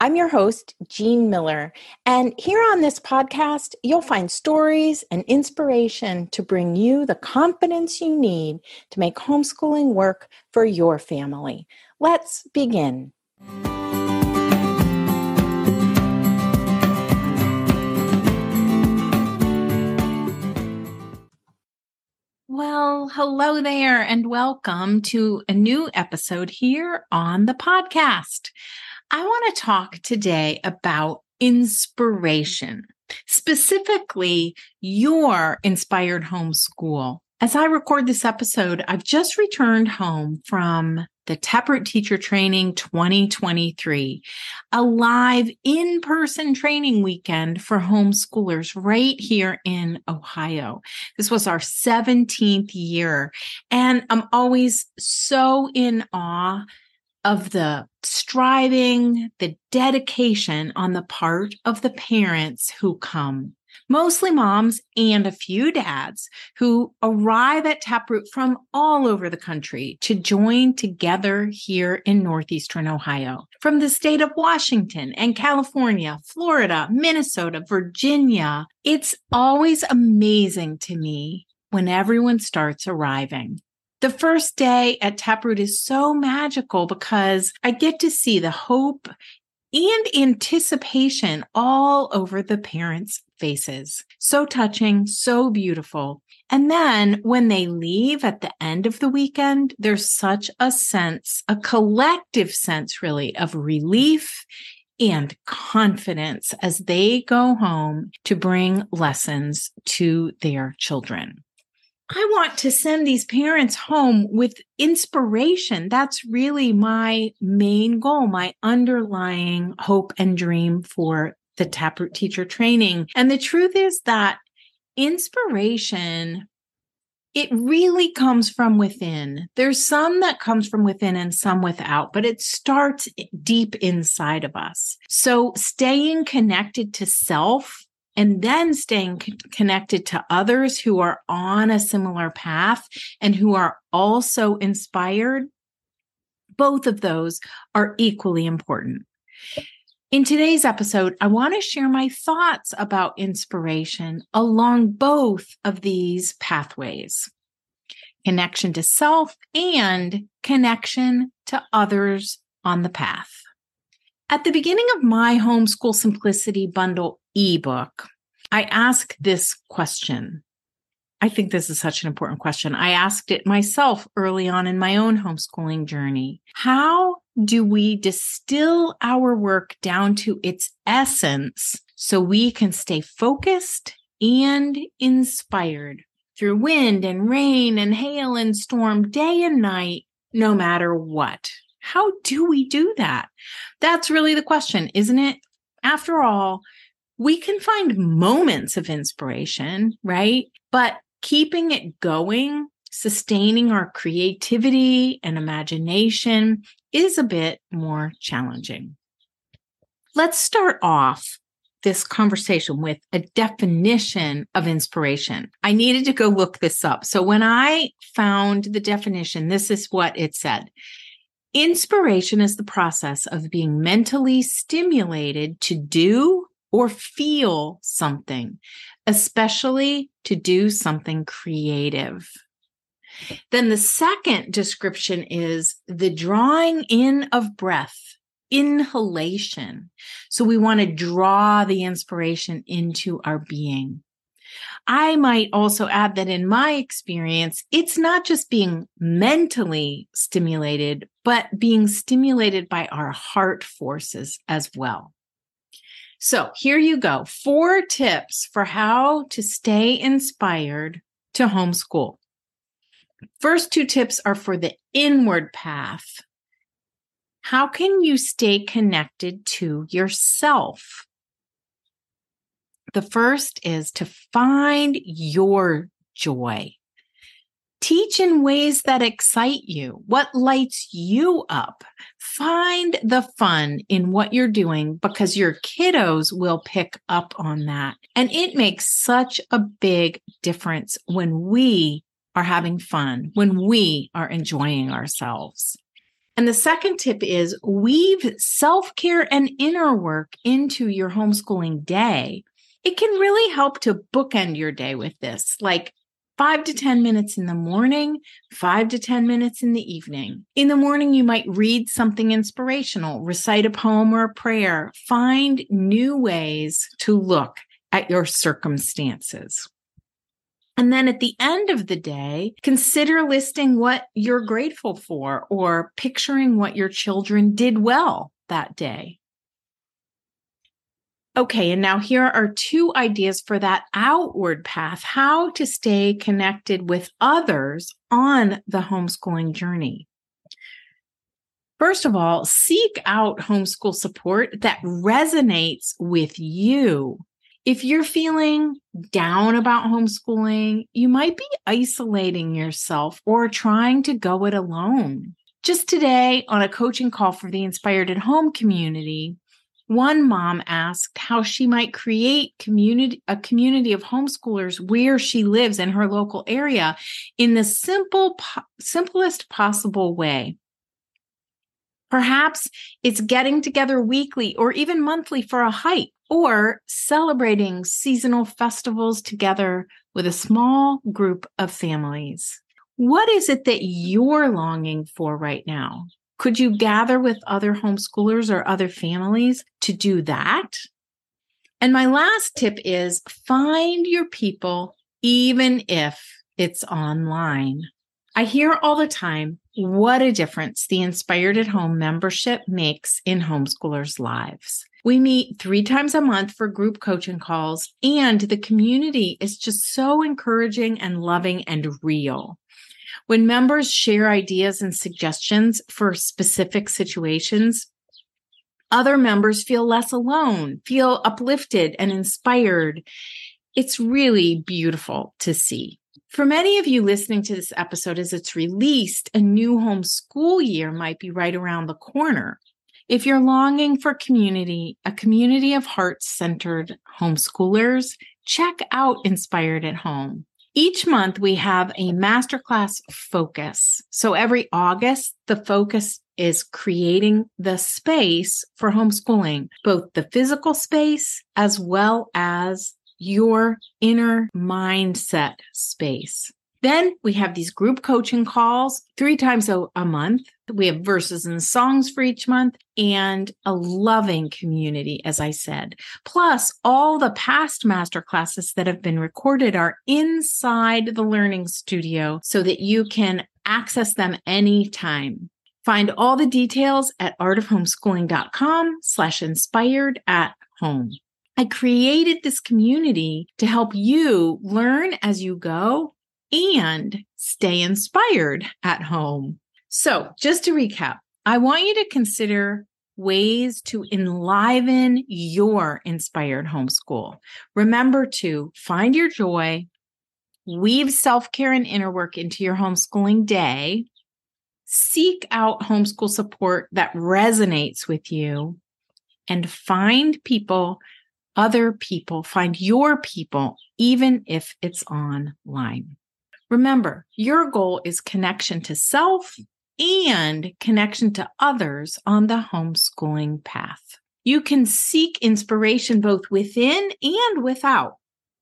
I'm your host, Jean Miller, and here on this podcast, you'll find stories and inspiration to bring you the confidence you need to make homeschooling work for your family. Let's begin. Well, hello there, and welcome to a new episode here on the podcast. I want to talk today about inspiration, specifically your inspired homeschool. As I record this episode, I've just returned home from the Taproot Teacher Training 2023, a live in person training weekend for homeschoolers right here in Ohio. This was our 17th year, and I'm always so in awe of the striving, the dedication on the part of the parents who come. Mostly moms and a few dads who arrive at Taproot from all over the country to join together here in Northeastern Ohio. From the state of Washington and California, Florida, Minnesota, Virginia. It's always amazing to me when everyone starts arriving. The first day at Taproot is so magical because I get to see the hope and anticipation all over the parents' faces. So touching, so beautiful. And then when they leave at the end of the weekend, there's such a sense, a collective sense really of relief and confidence as they go home to bring lessons to their children. I want to send these parents home with inspiration. That's really my main goal, my underlying hope and dream for the Taproot teacher training. And the truth is that inspiration it really comes from within. There's some that comes from within and some without, but it starts deep inside of us. So staying connected to self and then staying c- connected to others who are on a similar path and who are also inspired, both of those are equally important. In today's episode, I want to share my thoughts about inspiration along both of these pathways connection to self and connection to others on the path. At the beginning of my Homeschool Simplicity Bundle ebook, I ask this question. I think this is such an important question. I asked it myself early on in my own homeschooling journey. How do we distill our work down to its essence so we can stay focused and inspired through wind and rain and hail and storm, day and night, no matter what? How do we do that? That's really the question, isn't it? After all, we can find moments of inspiration, right? But keeping it going, sustaining our creativity and imagination is a bit more challenging. Let's start off this conversation with a definition of inspiration. I needed to go look this up. So when I found the definition, this is what it said. Inspiration is the process of being mentally stimulated to do or feel something, especially to do something creative. Then the second description is the drawing in of breath, inhalation. So we want to draw the inspiration into our being. I might also add that in my experience, it's not just being mentally stimulated, but being stimulated by our heart forces as well. So here you go. Four tips for how to stay inspired to homeschool. First two tips are for the inward path. How can you stay connected to yourself? The first is to find your joy. Teach in ways that excite you, what lights you up. Find the fun in what you're doing because your kiddos will pick up on that. And it makes such a big difference when we are having fun, when we are enjoying ourselves. And the second tip is weave self care and inner work into your homeschooling day. It can really help to bookend your day with this, like five to 10 minutes in the morning, five to 10 minutes in the evening. In the morning, you might read something inspirational, recite a poem or a prayer, find new ways to look at your circumstances. And then at the end of the day, consider listing what you're grateful for or picturing what your children did well that day. Okay, and now here are two ideas for that outward path how to stay connected with others on the homeschooling journey. First of all, seek out homeschool support that resonates with you if you're feeling down about homeschooling, you might be isolating yourself or trying to go it alone. Just today, on a coaching call for the Inspired at Home community, one mom asked how she might create community a community of homeschoolers where she lives in her local area in the simple po- simplest possible way. Perhaps it's getting together weekly or even monthly for a hike or celebrating seasonal festivals together with a small group of families. What is it that you're longing for right now? Could you gather with other homeschoolers or other families to do that? And my last tip is find your people, even if it's online. I hear all the time what a difference the Inspired at Home membership makes in homeschoolers' lives. We meet three times a month for group coaching calls, and the community is just so encouraging and loving and real. When members share ideas and suggestions for specific situations, other members feel less alone, feel uplifted and inspired. It's really beautiful to see. For many of you listening to this episode as it's released, a new homeschool year might be right around the corner. If you're longing for community, a community of heart centered homeschoolers, check out Inspired at Home. Each month we have a masterclass focus. So every August, the focus is creating the space for homeschooling, both the physical space as well as your inner mindset space. Then we have these group coaching calls three times a, a, month. We have verses and songs for each month and a loving community, as I said. Plus, all the past master classes that have been recorded are inside the learning studio so that you can access them anytime. Find all the details at artofhomeschooling.com slash inspired at home. I created this community to help you learn as you go and stay inspired at home. So, just to recap, I want you to consider ways to enliven your inspired homeschool. Remember to find your joy, weave self care and inner work into your homeschooling day, seek out homeschool support that resonates with you, and find people other people, find your people, even if it's online. Remember, your goal is connection to self and connection to others on the homeschooling path. You can seek inspiration both within and without.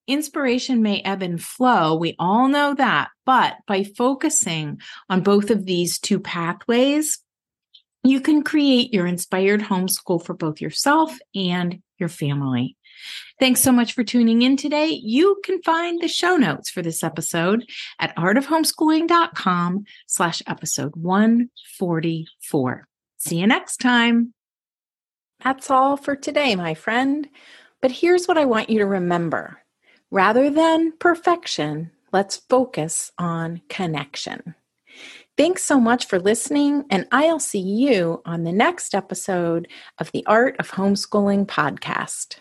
Inspiration may ebb and flow. We all know that. But by focusing on both of these two pathways, you can create your inspired homeschool for both yourself and your family. Thanks so much for tuning in today. You can find the show notes for this episode at artofhomeschooling.com slash episode 144. See you next time. That's all for today, my friend. But here's what I want you to remember. Rather than perfection, let's focus on connection. Thanks so much for listening, and I'll see you on the next episode of the Art of Homeschooling podcast.